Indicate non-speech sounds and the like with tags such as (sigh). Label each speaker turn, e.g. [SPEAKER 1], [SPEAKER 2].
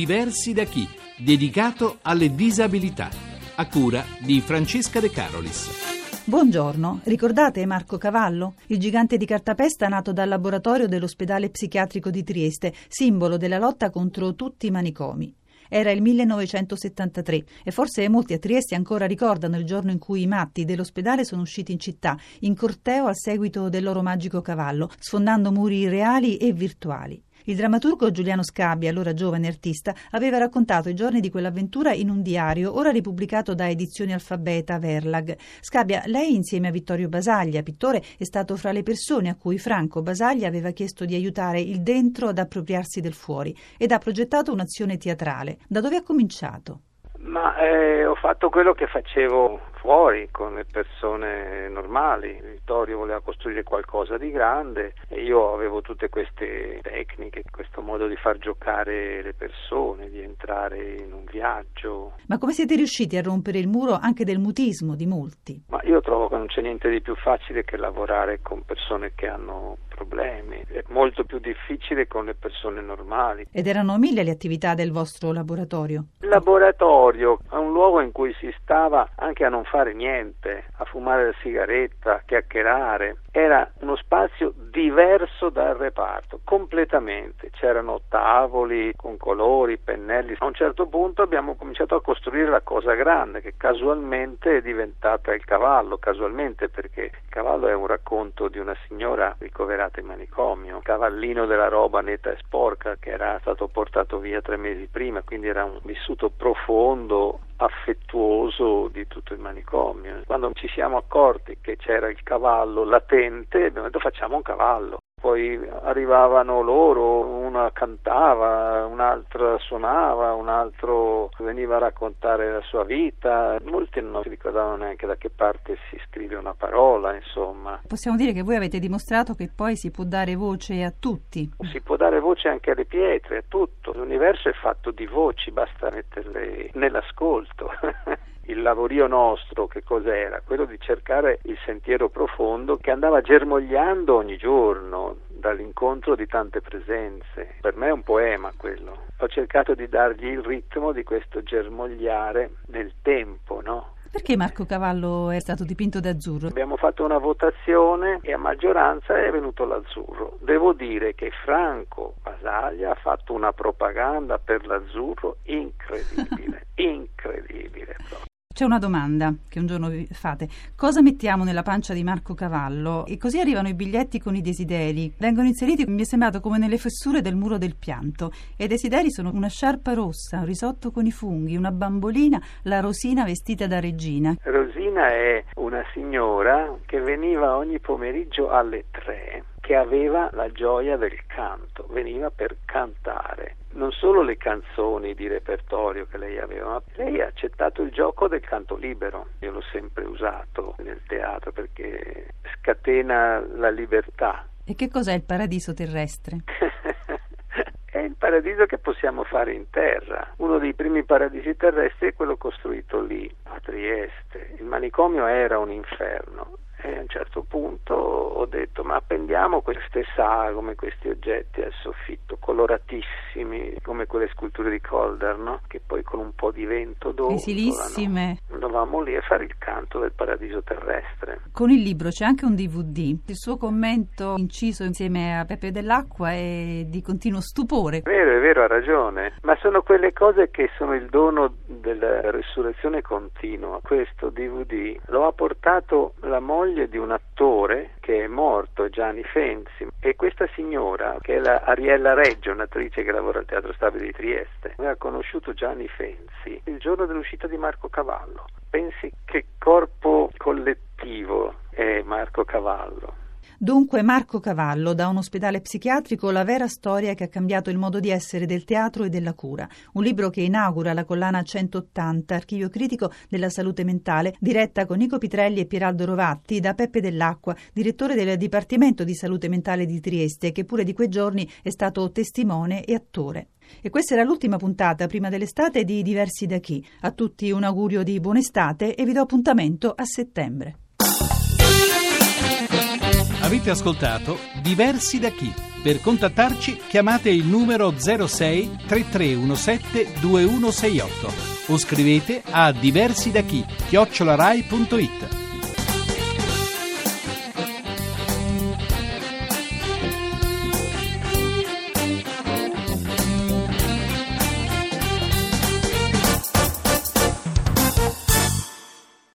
[SPEAKER 1] Diversi da chi, dedicato alle disabilità, a cura di Francesca De Carolis.
[SPEAKER 2] Buongiorno, ricordate Marco Cavallo? Il gigante di cartapesta nato dal laboratorio dell'ospedale psichiatrico di Trieste, simbolo della lotta contro tutti i manicomi. Era il 1973 e forse molti a Trieste ancora ricordano il giorno in cui i matti dell'ospedale sono usciti in città, in corteo al seguito del loro magico cavallo, sfondando muri reali e virtuali. Il drammaturgo Giuliano Scabbia, allora giovane artista, aveva raccontato i giorni di quell'avventura in un diario, ora ripubblicato da Edizioni Alfabeta Verlag. Scabbia, lei insieme a Vittorio Basaglia, pittore, è stato fra le persone a cui Franco Basaglia aveva chiesto di aiutare il dentro ad appropriarsi del fuori ed ha progettato un'azione teatrale. Da dove ha cominciato?
[SPEAKER 3] Ma eh, ho fatto quello che facevo fuori con le persone normali. Vittorio voleva costruire qualcosa di grande e io avevo tutte queste tecniche, questo modo di far giocare le persone, di entrare in un viaggio.
[SPEAKER 2] Ma come siete riusciti a rompere il muro anche del mutismo di molti?
[SPEAKER 3] Ma io trovo che non c'è niente di più facile che lavorare con persone che hanno problemi. È molto più difficile con le persone normali.
[SPEAKER 2] Ed erano mille le attività del vostro laboratorio?
[SPEAKER 3] Il laboratorio è un luogo in cui si stava anche a non fare niente, a fumare la sigaretta, a chiacchierare. Era uno spazio diverso dal reparto, completamente. C'erano tavoli con colori, pennelli. A un certo punto abbiamo cominciato a costruire la cosa grande che casualmente è diventata il cavallo, casualmente perché il cavallo è un racconto di una signora ricoverata in manicomio, cavallino della roba netta e sporca che era stato portato via tre mesi prima, quindi era un vissuto profondo affettuoso di tutto il manicomio. Quando ci siamo accorti che c'era il cavallo latente, abbiamo detto facciamo un cavallo. Poi arrivavano loro, una cantava, un'altra suonava, un altro veniva a raccontare la sua vita. Molti non si ricordavano neanche da che parte si scrive una parola, insomma.
[SPEAKER 2] Possiamo dire che voi avete dimostrato che poi si può dare voce a tutti.
[SPEAKER 3] Si può dare voce anche alle pietre, a tutto. L'universo è fatto di voci, basta metterle nell'ascolto. (laughs) il lavorio nostro che cos'era? Quello di cercare il sentiero profondo che andava germogliando ogni giorno dall'incontro di tante presenze. Per me è un poema quello. Ho cercato di dargli il ritmo di questo germogliare nel tempo, no?
[SPEAKER 2] Perché Marco Cavallo è stato dipinto d'azzurro?
[SPEAKER 3] Abbiamo fatto una votazione e a maggioranza è venuto l'azzurro. Devo dire che Franco Basaglia ha fatto una propaganda per l'azzurro incredibile, (laughs) incredibile.
[SPEAKER 2] C'è una domanda che un giorno vi fate. Cosa mettiamo nella pancia di Marco Cavallo? E così arrivano i biglietti con i desideri. Vengono inseriti, mi è sembrato, come nelle fessure del muro del pianto. E i desideri sono una sciarpa rossa, un risotto con i funghi, una bambolina, la Rosina vestita da regina.
[SPEAKER 3] Rosina è una signora che veniva ogni pomeriggio alle tre che aveva la gioia del canto, veniva per cantare. Non solo le canzoni di repertorio che lei aveva, ma lei ha accettato il gioco del canto libero. Io l'ho sempre usato nel teatro perché scatena la libertà.
[SPEAKER 2] E che cos'è il paradiso terrestre? (laughs)
[SPEAKER 3] è il paradiso che possiamo fare in terra. Uno dei primi paradisi terrestri è quello costruito lì, a Trieste. Il manicomio era un inferno e a un certo punto ho detto ma appendiamo queste sagome, questi oggetti al soffitto coloratissimi come quelle sculture di Calder no? che poi con un po' di vento dovevano
[SPEAKER 2] esilissime
[SPEAKER 3] andavamo lì a fare il canto del paradiso terrestre.
[SPEAKER 2] Con il libro c'è anche un DVD il suo commento inciso insieme a Peppe dell'Acqua è di continuo stupore.
[SPEAKER 3] È vero è vero ha ragione. Ma sono quelle cose che sono il dono della risurrezione continua. Questo DVD lo ha portato la moglie moglie di un attore che è morto, Gianni Fenzi, e questa signora, che è la Ariella Reggio, un'attrice che lavora al Teatro Stabile di Trieste, aveva conosciuto Gianni Fenzi il giorno dell'uscita di Marco Cavallo. Pensi che corpo collettivo è Marco Cavallo.
[SPEAKER 2] Dunque Marco Cavallo, da un ospedale psichiatrico, la vera storia che ha cambiato il modo di essere del teatro e della cura. Un libro che inaugura la collana 180, archivio critico della salute mentale, diretta con Nico Pitrelli e Pieraldo Rovatti, da Peppe Dell'Acqua, direttore del Dipartimento di Salute Mentale di Trieste, che pure di quei giorni è stato testimone e attore. E questa era l'ultima puntata prima dell'estate di Diversi da chi. A tutti un augurio di buona estate e vi do appuntamento a settembre.
[SPEAKER 1] Avete ascoltato Diversi da chi? Per contattarci chiamate il numero 06 3317 2168 o scrivete a diversi da chi chiocciolarai.it.